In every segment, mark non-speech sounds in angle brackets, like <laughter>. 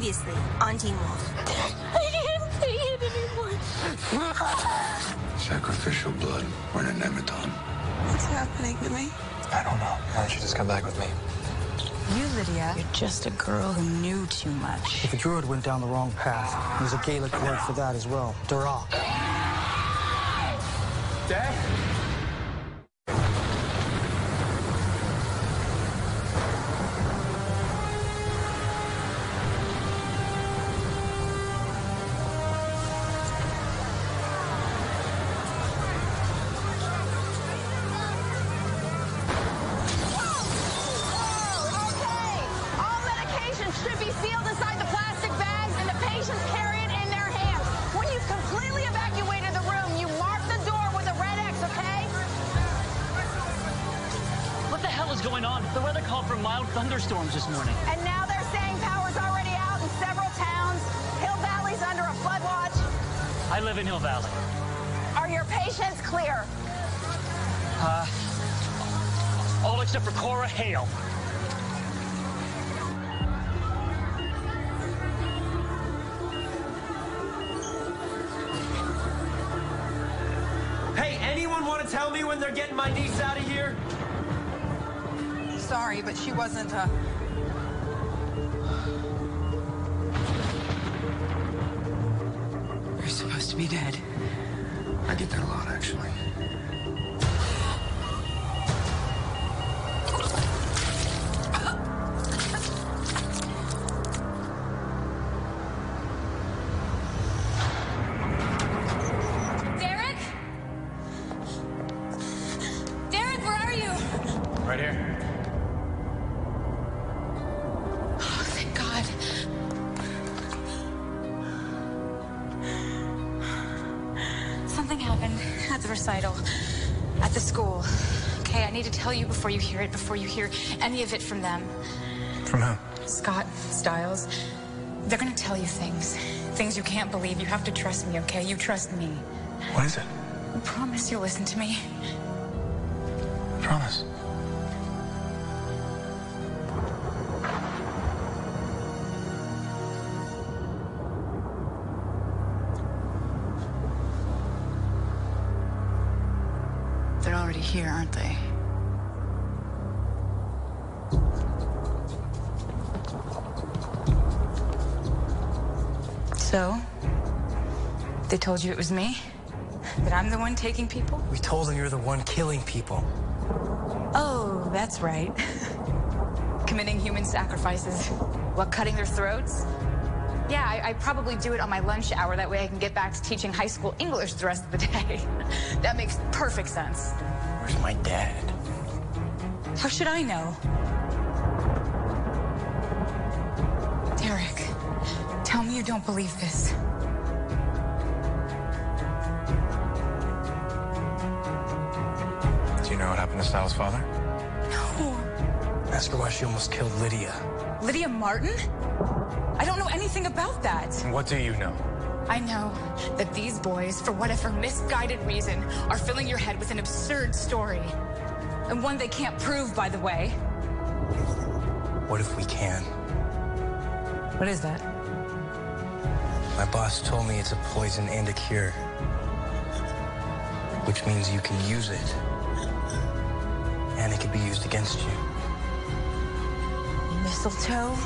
Previously on Teen Wolf. I can't take it anymore. Sacrificial blood or an nemeton. What's happening to me? I don't know. Why don't you just come back with me? You, Lydia, you're just a girl who knew too much. If a druid went down the wrong path, there's a Gaelic word for that as well. Darach. Dad? Want to tell me when they're getting my niece out of here? Sorry, but she wasn't, uh... You're supposed to be dead. I get that a lot, actually. Any of it from them. From who? Scott, Stiles, they're gonna tell you things. Things you can't believe. You have to trust me, okay? You trust me. What is it? I promise you'll listen to me. I Promise. They're already here, aren't they? So? They told you it was me? That I'm the one taking people? We told them you're the one killing people. Oh, that's right. <laughs> Committing human sacrifices. What, cutting their throats? Yeah, I, I probably do it on my lunch hour. That way I can get back to teaching high school English the rest of the day. <laughs> that makes perfect sense. Where's my dad? How should I know? Don't believe this. Do you know what happened to Stiles' father? No. Ask her why she almost killed Lydia. Lydia Martin? I don't know anything about that. What do you know? I know that these boys, for whatever misguided reason, are filling your head with an absurd story. And one they can't prove, by the way. What if we can? What is that? My boss told me it's a poison and a cure. Which means you can use it. And it can be used against you. Mistletoe?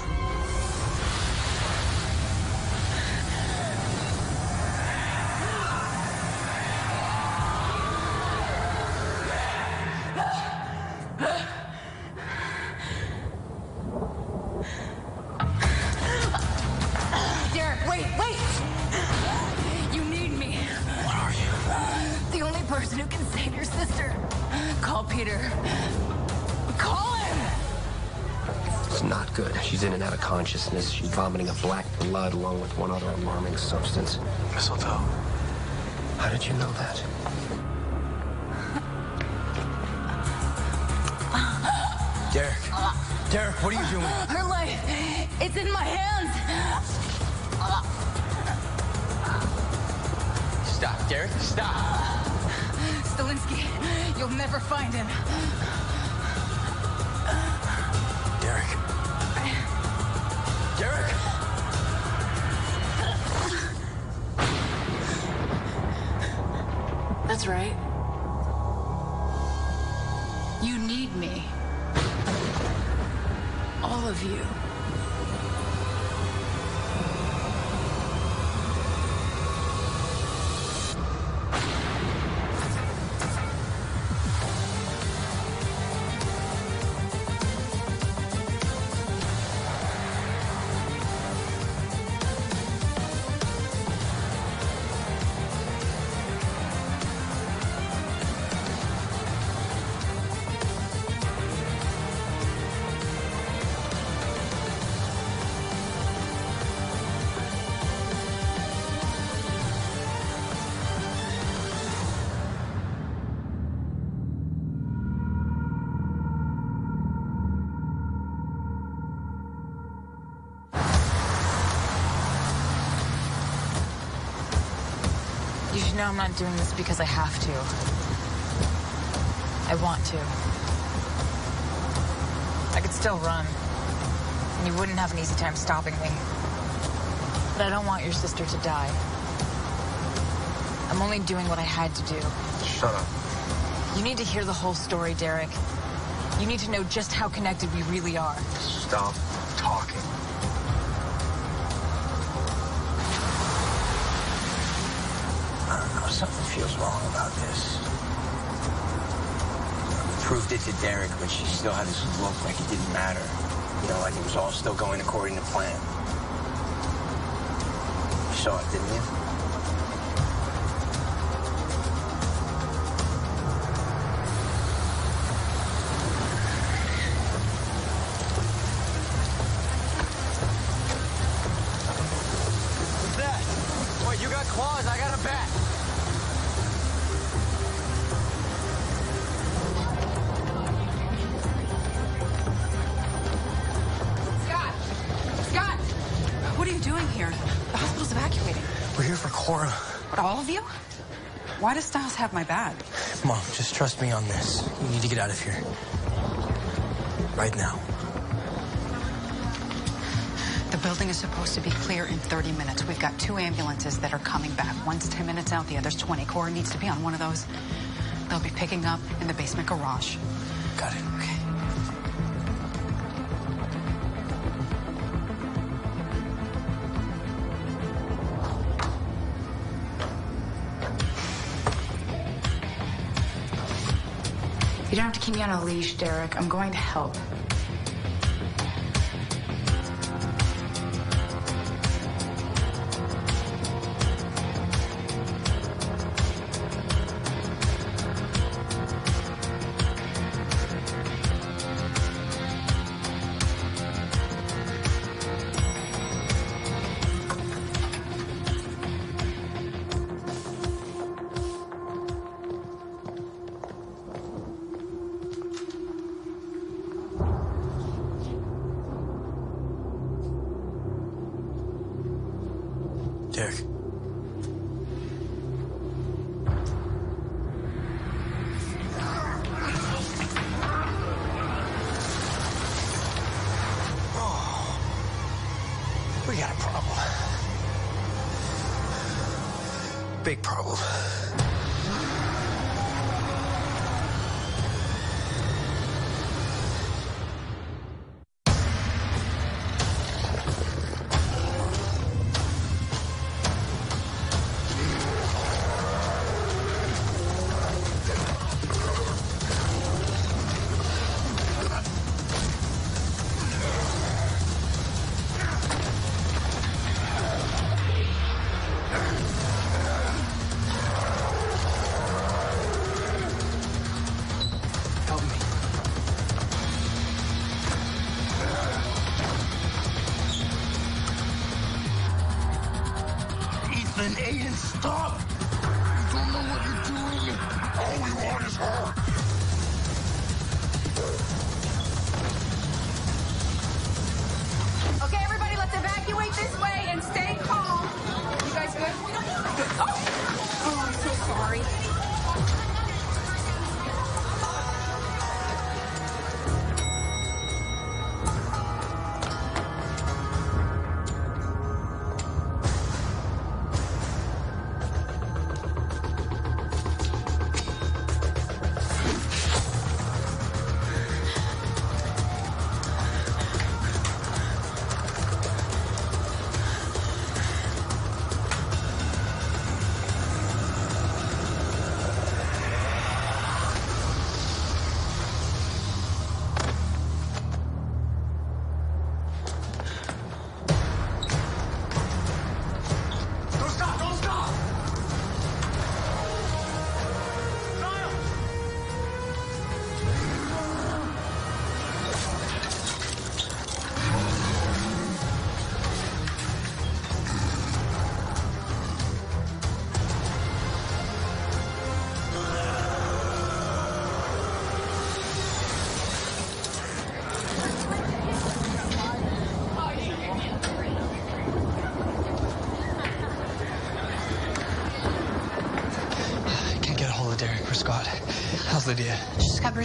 With one other alarming substance. Mistletoe. How did you know that? Derek. Derek, what are you doing? Her life, it's in my hands. Stop, Derek. Stop. Stilinski, you'll never find him. All of you. You know I'm not doing this because I have to. I want to. I could still run. And you wouldn't have an easy time stopping me. But I don't want your sister to die. I'm only doing what I had to do. Shut up. You need to hear the whole story, Derek. You need to know just how connected we really are. Stop talking. Something feels wrong about this. Proved it to Derek, but she still had this look like it didn't matter. You know, like it was all still going according to plan. You saw it, didn't you? Have my bag? Mom, just trust me on this. You need to get out of here. Right now. The building is supposed to be clear in 30 minutes. We've got two ambulances that are coming back. One's 10 minutes out, the other's 20. Cora needs to be on one of those. They'll be picking up in the basement garage. You don't have to keep me on a leash, Derek. I'm going to help.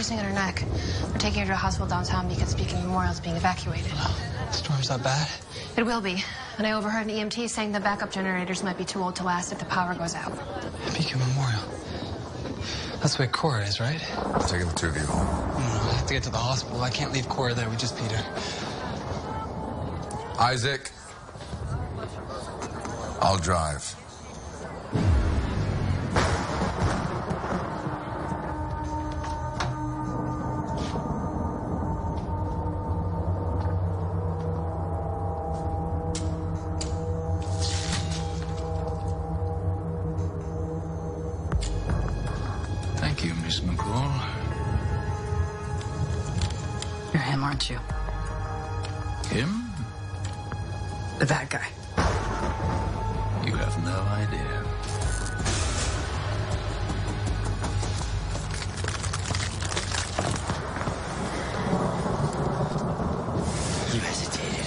Bruising in her neck. We're taking her to a hospital downtown because Beacon Memorial is being evacuated. the Storm's not bad? It will be. And I overheard an EMT saying the backup generators might be too old to last if the power goes out. Beacon Memorial. That's where Cora is, right? I'm taking the two of you home. No, I have to get to the hospital. I can't leave Cora there with just Peter. Isaac. I'll drive. Miss McCall. You're him, aren't you? Him? The bad guy. You have no idea. You hesitated.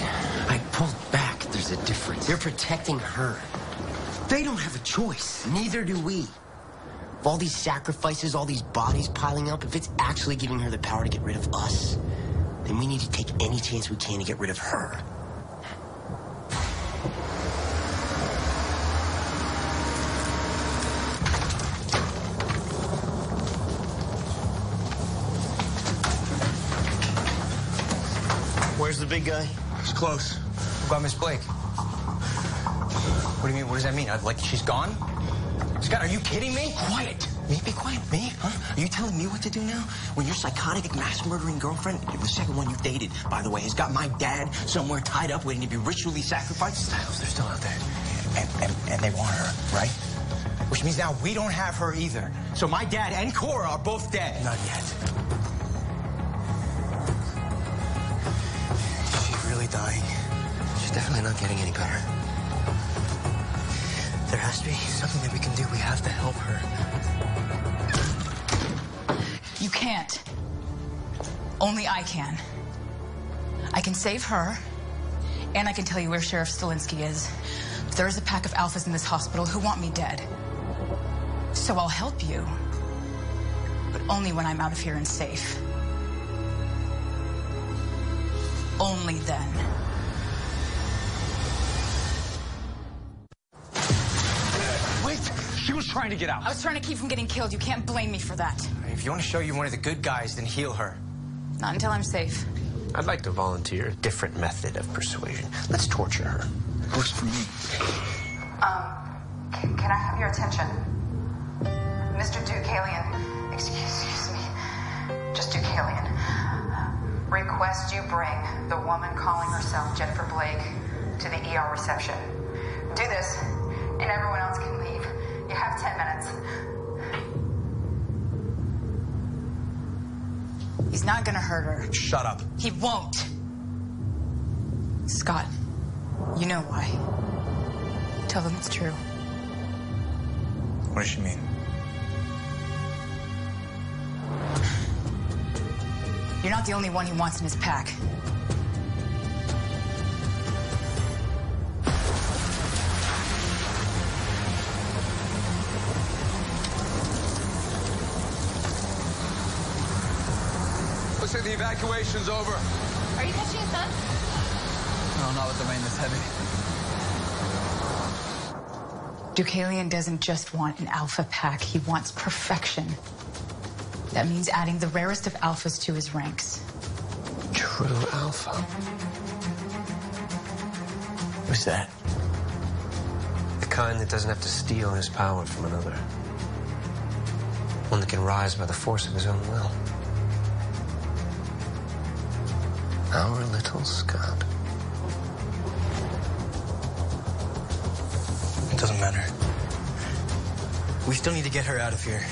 I pulled back. There's a difference. You're protecting her. They don't have a choice. Neither do we. If all these sacrifices, all these bodies piling up, if it's actually giving her the power to get rid of us, then we need to take any chance we can to get rid of her. Where's the big guy? It's close. What about Miss Blake? What do you mean? What does that mean? Uh, Like she's gone? Scott, are you kidding me? Quiet. Me? Be quiet. Me? Huh? Are you telling me what to do now? When your psychotic, mass murdering girlfriend, the second one you dated, by the way, has got my dad somewhere tied up waiting to be ritually sacrificed? Stiles, they're still out there. And, and, and they want her, right? Which means now we don't have her either. So my dad and Cora are both dead. Not yet. Is she really dying? She's definitely not getting any better. To be something that we can do. We have to help her. You can't. Only I can. I can save her, and I can tell you where Sheriff Stilinski is. There is a pack of alphas in this hospital who want me dead. So I'll help you, but only when I'm out of here and safe. Only then. Trying to get out. I was trying to keep from getting killed. You can't blame me for that. If you want to show you're one of the good guys, then heal her. Not until I'm safe. I'd like to volunteer a different method of persuasion. Let's torture her. It Works for me. Um, c- can I have your attention? Mr. Deucalion, excuse, excuse me, just Deucalion. Request you bring the woman calling herself Jennifer Blake to the ER reception. Do this, and everyone else can leave. You have 10 minutes. He's not gonna hurt her. Shut up. He won't. Scott, you know why. Tell them it's true. What does she mean? You're not the only one he wants in his pack. The evacuation's over. Are you catching a sun? No, not with the rain this heavy. Deucalion doesn't just want an alpha pack, he wants perfection. That means adding the rarest of alphas to his ranks. True alpha. Who's that? The kind that doesn't have to steal his power from another. One that can rise by the force of his own will. Our little Scott. It doesn't matter. We still need to get her out of here.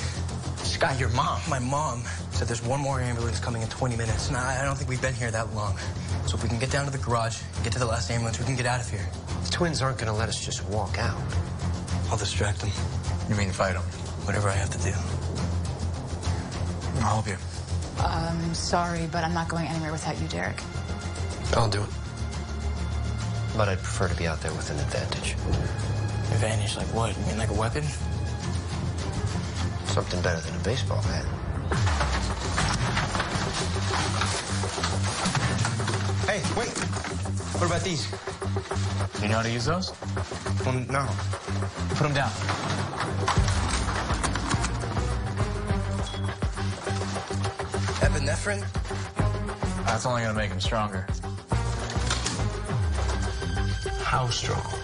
Scott, your mom, my mom, said there's one more ambulance coming in 20 minutes. And I I don't think we've been here that long. So if we can get down to the garage, get to the last ambulance, we can get out of here. The twins aren't going to let us just walk out. I'll distract them. You mean fight them? Whatever I have to do. I'll help you. I'm sorry, but I'm not going anywhere without you, Derek. I'll do it. But I'd prefer to be out there with an advantage. Advantage, like what? You mean like a weapon? Something better than a baseball bat. Hey, wait. What about these? You know how to use those? Well, no. Put them down. Epinephrine? That's only gonna make him stronger. How strong?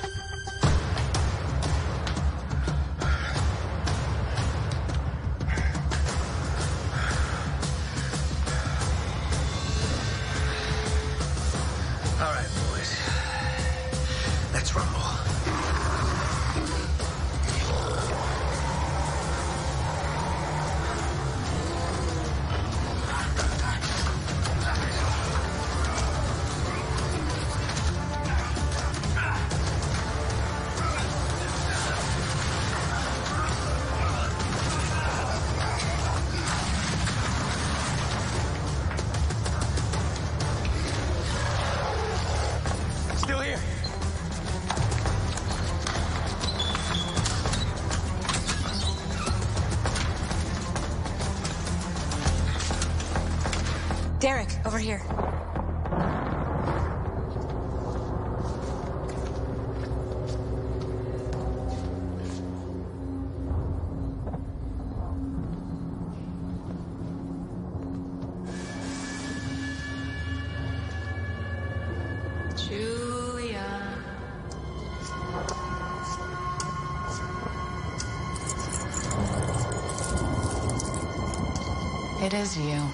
Is you.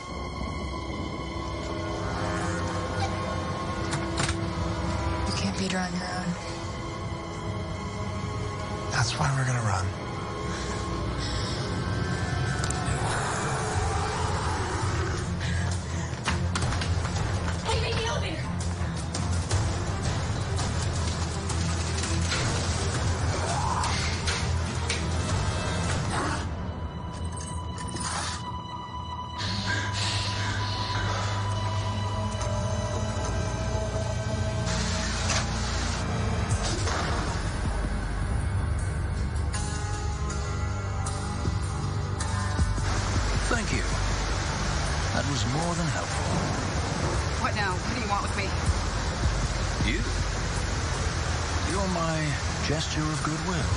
Gesture of goodwill.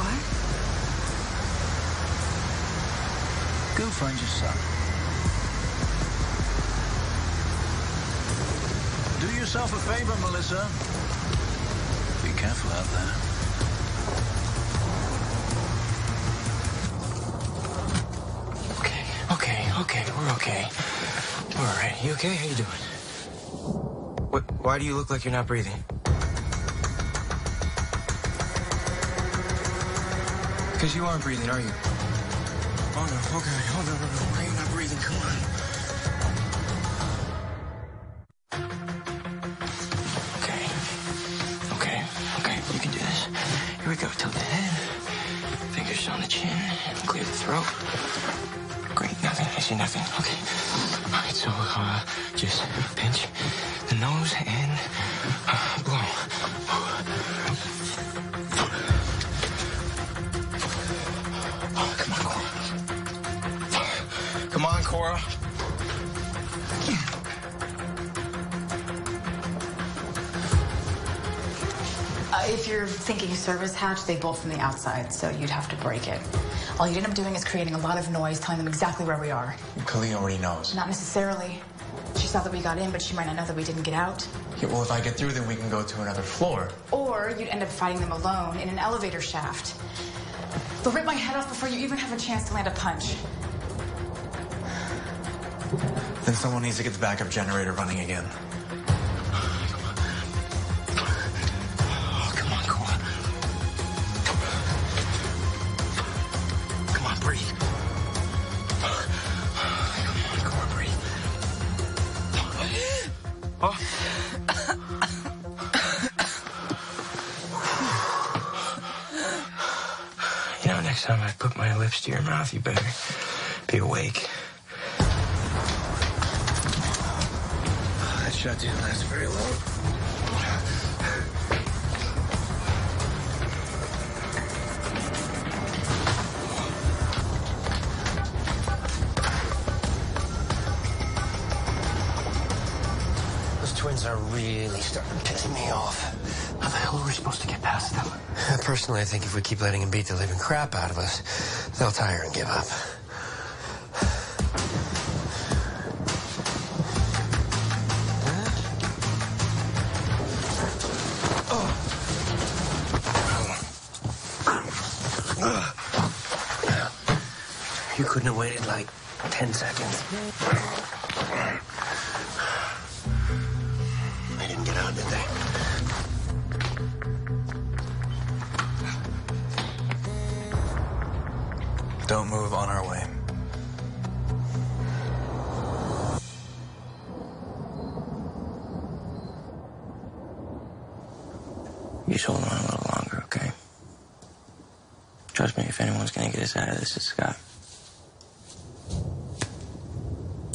What? Go find your son. Do yourself a favor, Melissa. Be careful out there. Okay, okay, okay, we're okay. We're all right. You okay? How you doing? What, why do you look like you're not breathing? Because you aren't breathing, are you? Oh, no. Okay. No, no, no. Why are you not breathing? Come on. Okay. Okay. Okay. You can do this. Here we go. Tilt the head. Fingers on the chin. Clear the throat. Great. Nothing. I see nothing. Okay. All right. So, uh, just pinch the nose and uh, Cora. Come on, Cora. Uh, if you're thinking service hatch, they bolt from the outside, so you'd have to break it. All you'd end up doing is creating a lot of noise, telling them exactly where we are. Kali already knows. Not necessarily. She saw that we got in, but she might not know that we didn't get out. Yeah, well, if I get through, then we can go to another floor. Or you'd end up fighting them alone in an elevator shaft. They'll rip my head off before you even have a chance to land a punch. Then someone needs to get the backup generator running again. Oh, come on, Come on, breathe. Come on, breathe. Oh. You know, next time I put my lips to your mouth, you better be awake. Shot didn't last very long. are really starting to piss me off. How the hell are we supposed to get past them? Personally, I think if we keep letting them beat the living crap out of us, they'll tire and give up. Have waited like 10 seconds.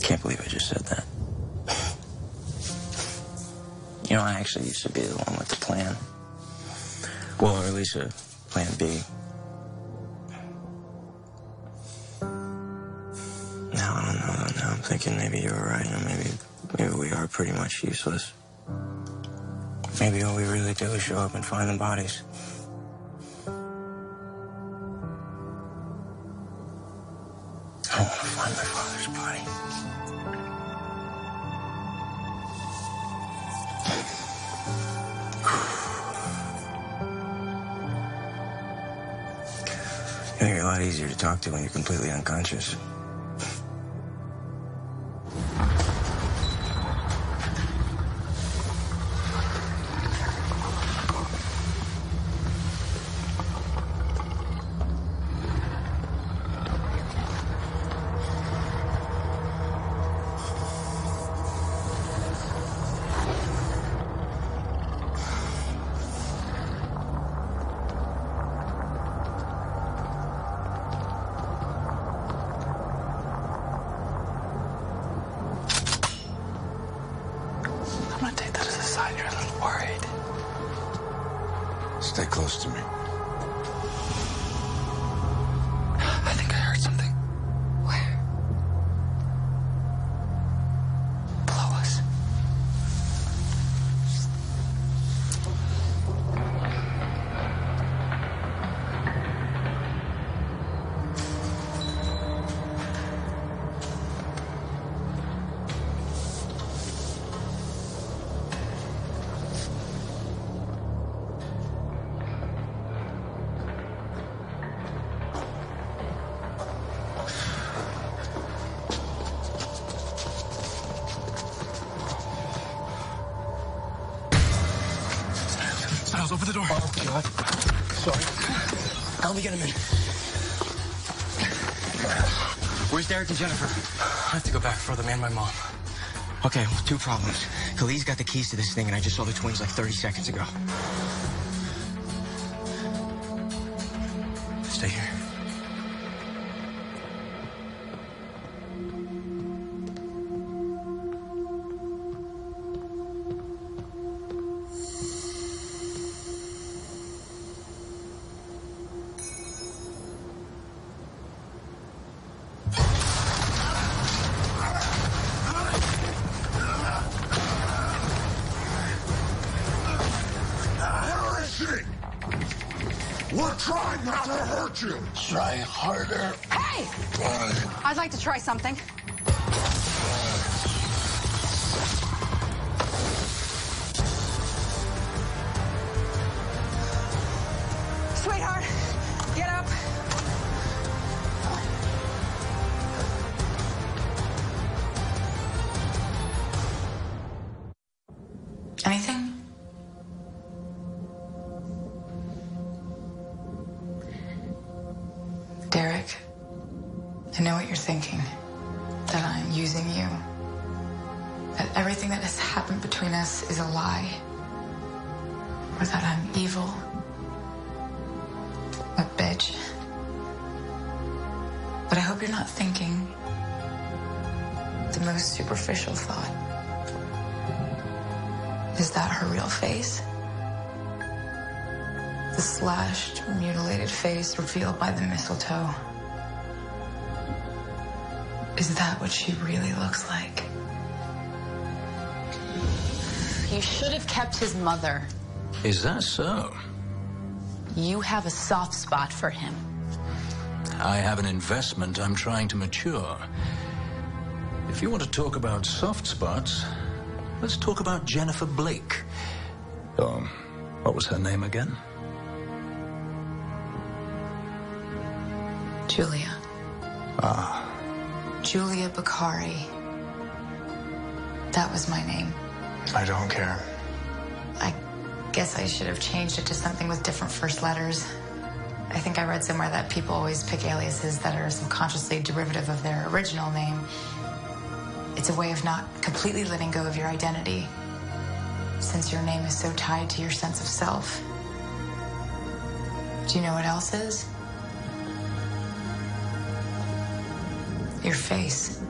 I can't believe I just said that. You know, I actually used to be the one with the plan. Well, or at least a plan B. Now I don't know. Now I'm thinking maybe you were right. Know, maybe maybe we are pretty much useless. Maybe all we really do is show up and find the bodies. Talk to when you're completely unconscious. I'm gonna take that as a sign you're a little worried. Stay close to me. Derek and Jennifer? I have to go back for them and my mom. Okay, well, two problems. Kali's got the keys to this thing, and I just saw the twins like 30 seconds ago. Try harder. Hey! I'd like to try something. Slashed, mutilated face revealed by the mistletoe. Is that what she really looks like? You should have kept his mother. Is that so? You have a soft spot for him. I have an investment I'm trying to mature. If you want to talk about soft spots, let's talk about Jennifer Blake. Um, what was her name again? Julia. Ah, Julia Baccari. That was my name. I don't care. I guess I should have changed it to something with different first letters. I think I read somewhere that people always pick aliases that are subconsciously derivative of their original name. It's a way of not completely letting go of your identity, since your name is so tied to your sense of self. Do you know what else is? Your face.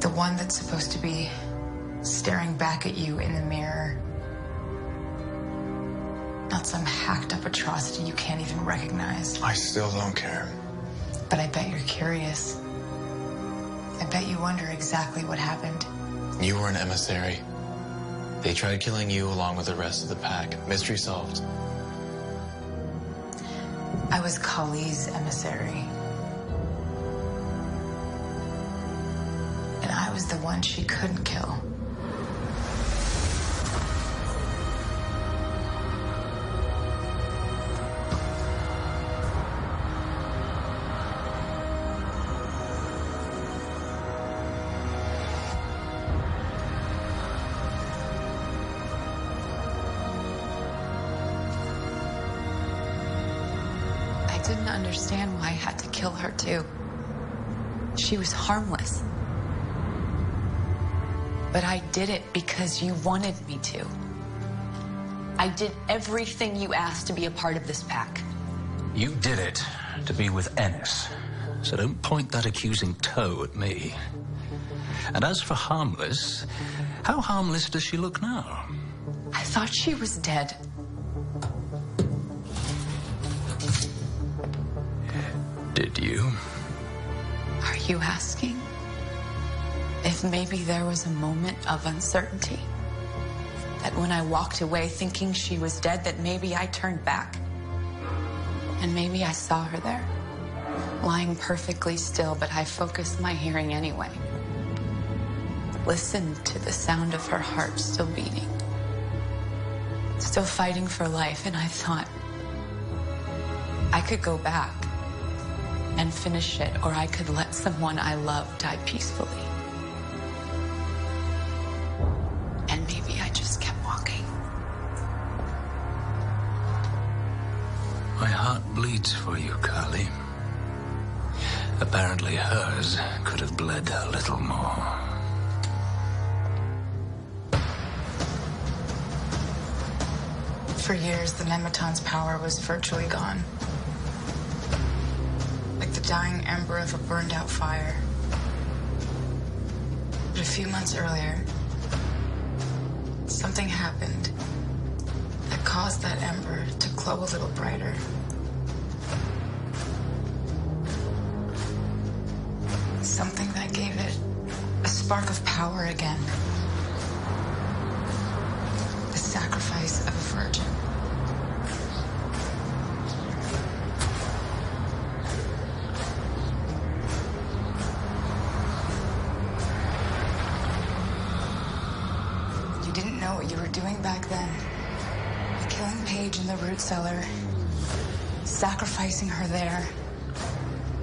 The one that's supposed to be staring back at you in the mirror. Not some hacked up atrocity you can't even recognize. I still don't care. But I bet you're curious. I bet you wonder exactly what happened. You were an emissary. They tried killing you along with the rest of the pack. Mystery solved. I was Kali's emissary. And I was the one she couldn't kill. She was harmless. But I did it because you wanted me to. I did everything you asked to be a part of this pack. you did it to be with Ennis. So don't point that accusing toe at me. And as for harmless, how harmless does she look now? I thought she was dead. Did you? You asking? If maybe there was a moment of uncertainty? That when I walked away thinking she was dead, that maybe I turned back? And maybe I saw her there, lying perfectly still, but I focused my hearing anyway. Listened to the sound of her heart still beating, still fighting for life, and I thought, I could go back and finish it, or I could let someone I love die peacefully. And maybe I just kept walking. My heart bleeds for you, Kali. Apparently hers could have bled a little more. For years, the Nemeton's power was virtually gone. Dying ember of a burned out fire. But a few months earlier, something happened that caused that ember to glow a little brighter. Something that gave it a spark of power again. The sacrifice of a virgin. Doing back then. Killing Paige in the root cellar, sacrificing her there,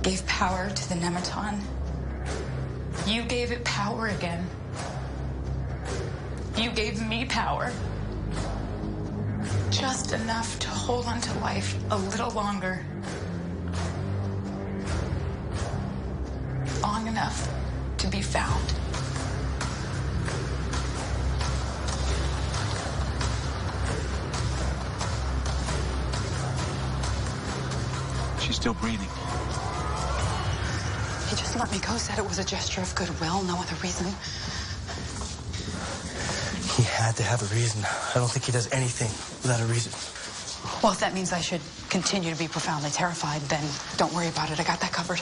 gave power to the Nemeton. You gave it power again. You gave me power. Just enough to hold on to life a little longer. He just let me go, said it was a gesture of goodwill, no other reason. He had to have a reason. I don't think he does anything without a reason. Well, if that means I should continue to be profoundly terrified, then don't worry about it. I got that covered.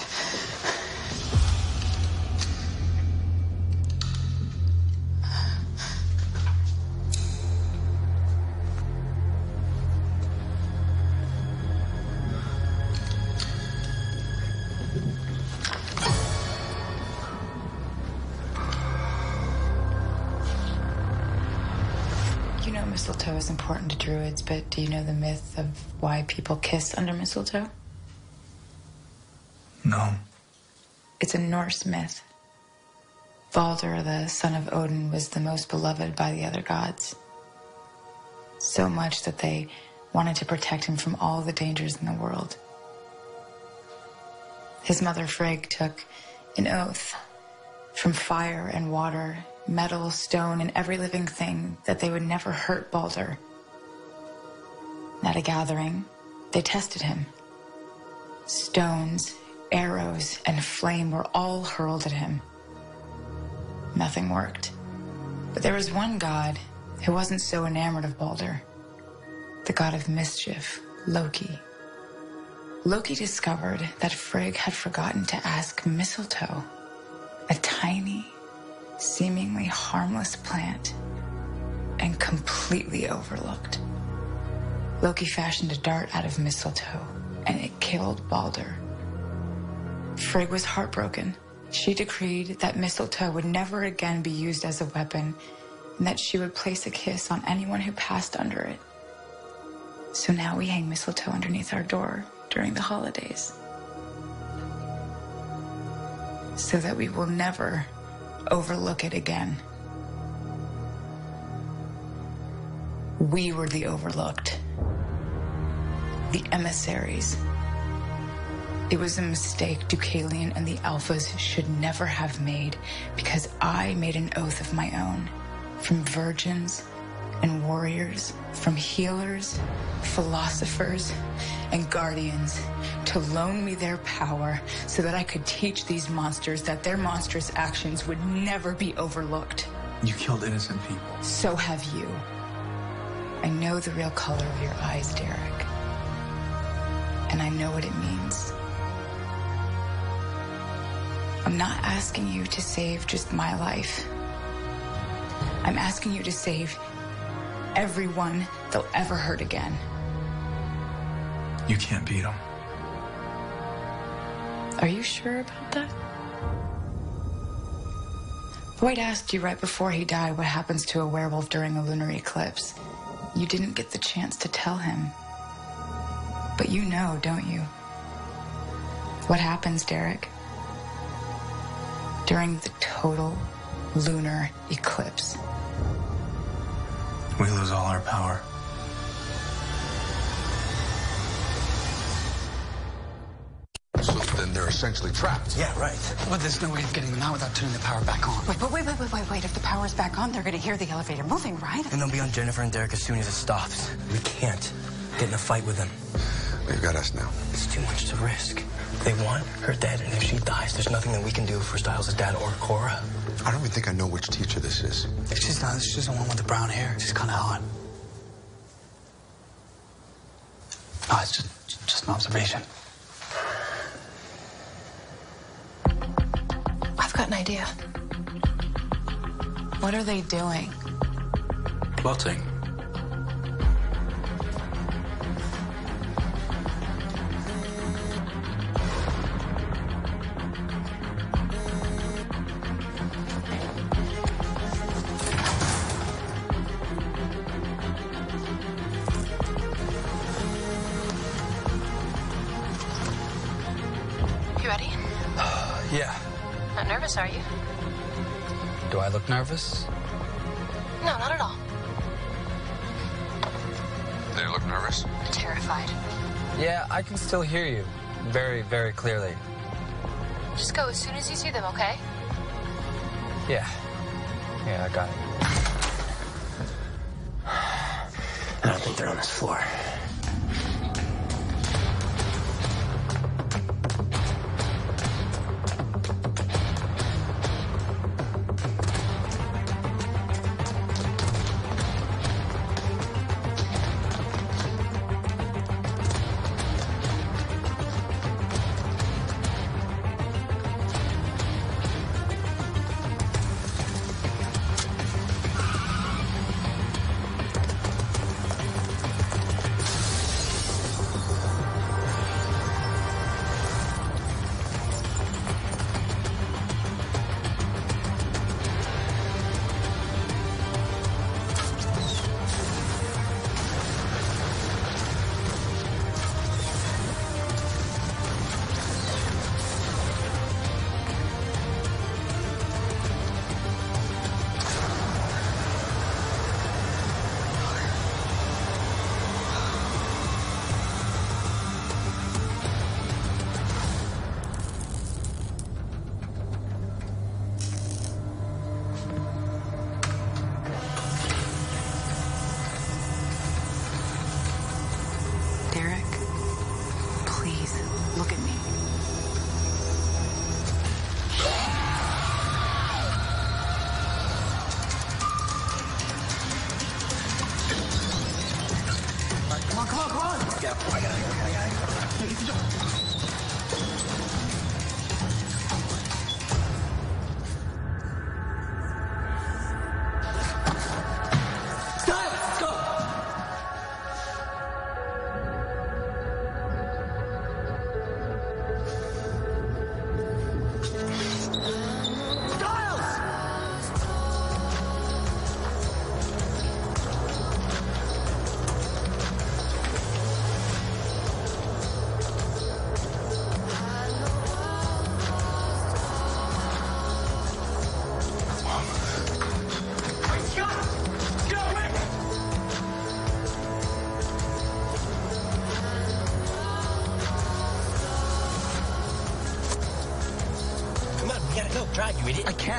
Mistletoe is important to druids, but do you know the myth of why people kiss under mistletoe? No. It's a Norse myth. Balder, the son of Odin, was the most beloved by the other gods. So much that they wanted to protect him from all the dangers in the world. His mother Frigg took an oath from fire and water, metal, stone, and every living thing that they would never hurt Balder. At a gathering, they tested him. Stones, arrows, and flame were all hurled at him. Nothing worked. But there was one god who wasn't so enamored of Balder the god of mischief, Loki. Loki discovered that Frigg had forgotten to ask mistletoe, a tiny, seemingly harmless plant, and completely overlooked. Loki fashioned a dart out of mistletoe, and it killed Balder. Frigg was heartbroken. She decreed that mistletoe would never again be used as a weapon, and that she would place a kiss on anyone who passed under it. So now we hang mistletoe underneath our door during the holidays. So that we will never overlook it again. We were the overlooked, the emissaries. It was a mistake Deucalion and the Alphas should never have made because I made an oath of my own. From virgins and warriors, from healers, philosophers, and guardians to loan me their power so that I could teach these monsters that their monstrous actions would never be overlooked. You killed innocent people. So have you. I know the real color of your eyes, Derek. And I know what it means. I'm not asking you to save just my life. I'm asking you to save everyone they'll ever hurt again. You can't beat them. Are you sure about that? Boyd asked you right before he died what happens to a werewolf during a lunar eclipse. You didn't get the chance to tell him. But you know, don't you? What happens, Derek? During the total lunar eclipse. We lose all our power. Essentially trapped. Yeah, right. But there's no way of getting them out without turning the power back on. Wait, but wait, wait, wait, wait, wait. If the power's back on, they're gonna hear the elevator moving, right? And they'll be on Jennifer and Derek as soon as it stops. We can't get in a fight with them. They've got us now. It's too much to risk. They want her dead, and if she dies, there's nothing that we can do for Stiles' dad or Cora. I don't even think I know which teacher this is. She's not. She's the one with the brown hair. She's kind of hot. Ah, no, it's just, just an observation. I've got an idea. What are they doing? Plotting. Nervous, are you? Do I look nervous? No, not at all. They look nervous. Terrified. Yeah, I can still hear you. Very, very clearly. Just go as soon as you see them, okay? Yeah. Yeah, I got it. I don't think they're on this floor.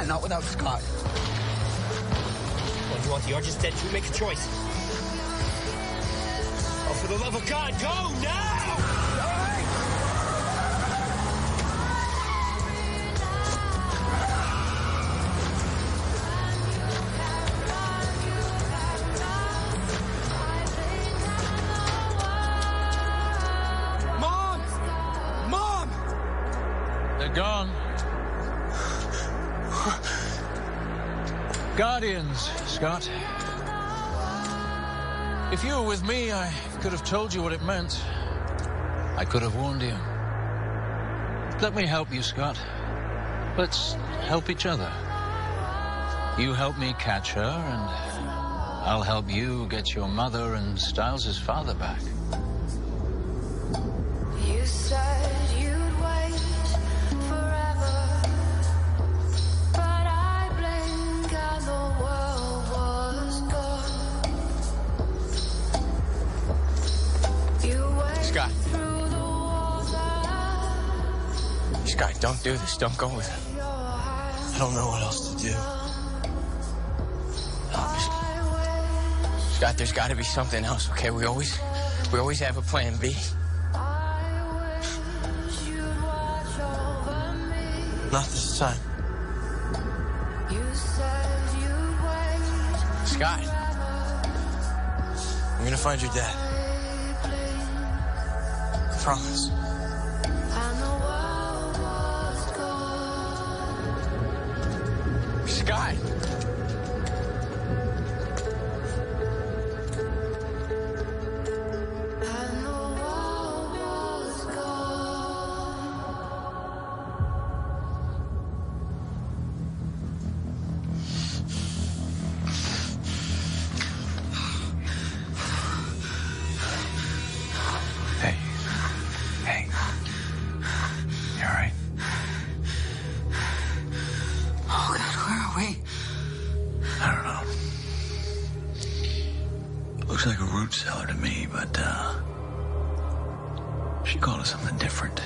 Can't, not without Scott. Well, you want the Argent's dead You Make a choice. Oh, for the love of God, go now! Scott. If you were with me, I could have told you what it meant. I could have warned you. Let me help you, Scott. Let's help each other. You help me catch her, and I'll help you get your mother and Stiles' father back. Don't do this. Don't go with him. I don't know what else to do. No, just- Scott, there's got to be something else, okay? We always, we always have a plan B. Not this time. you said you'd wait. Scott, I'm gonna find your dad. I promise. But, uh. She called it something different.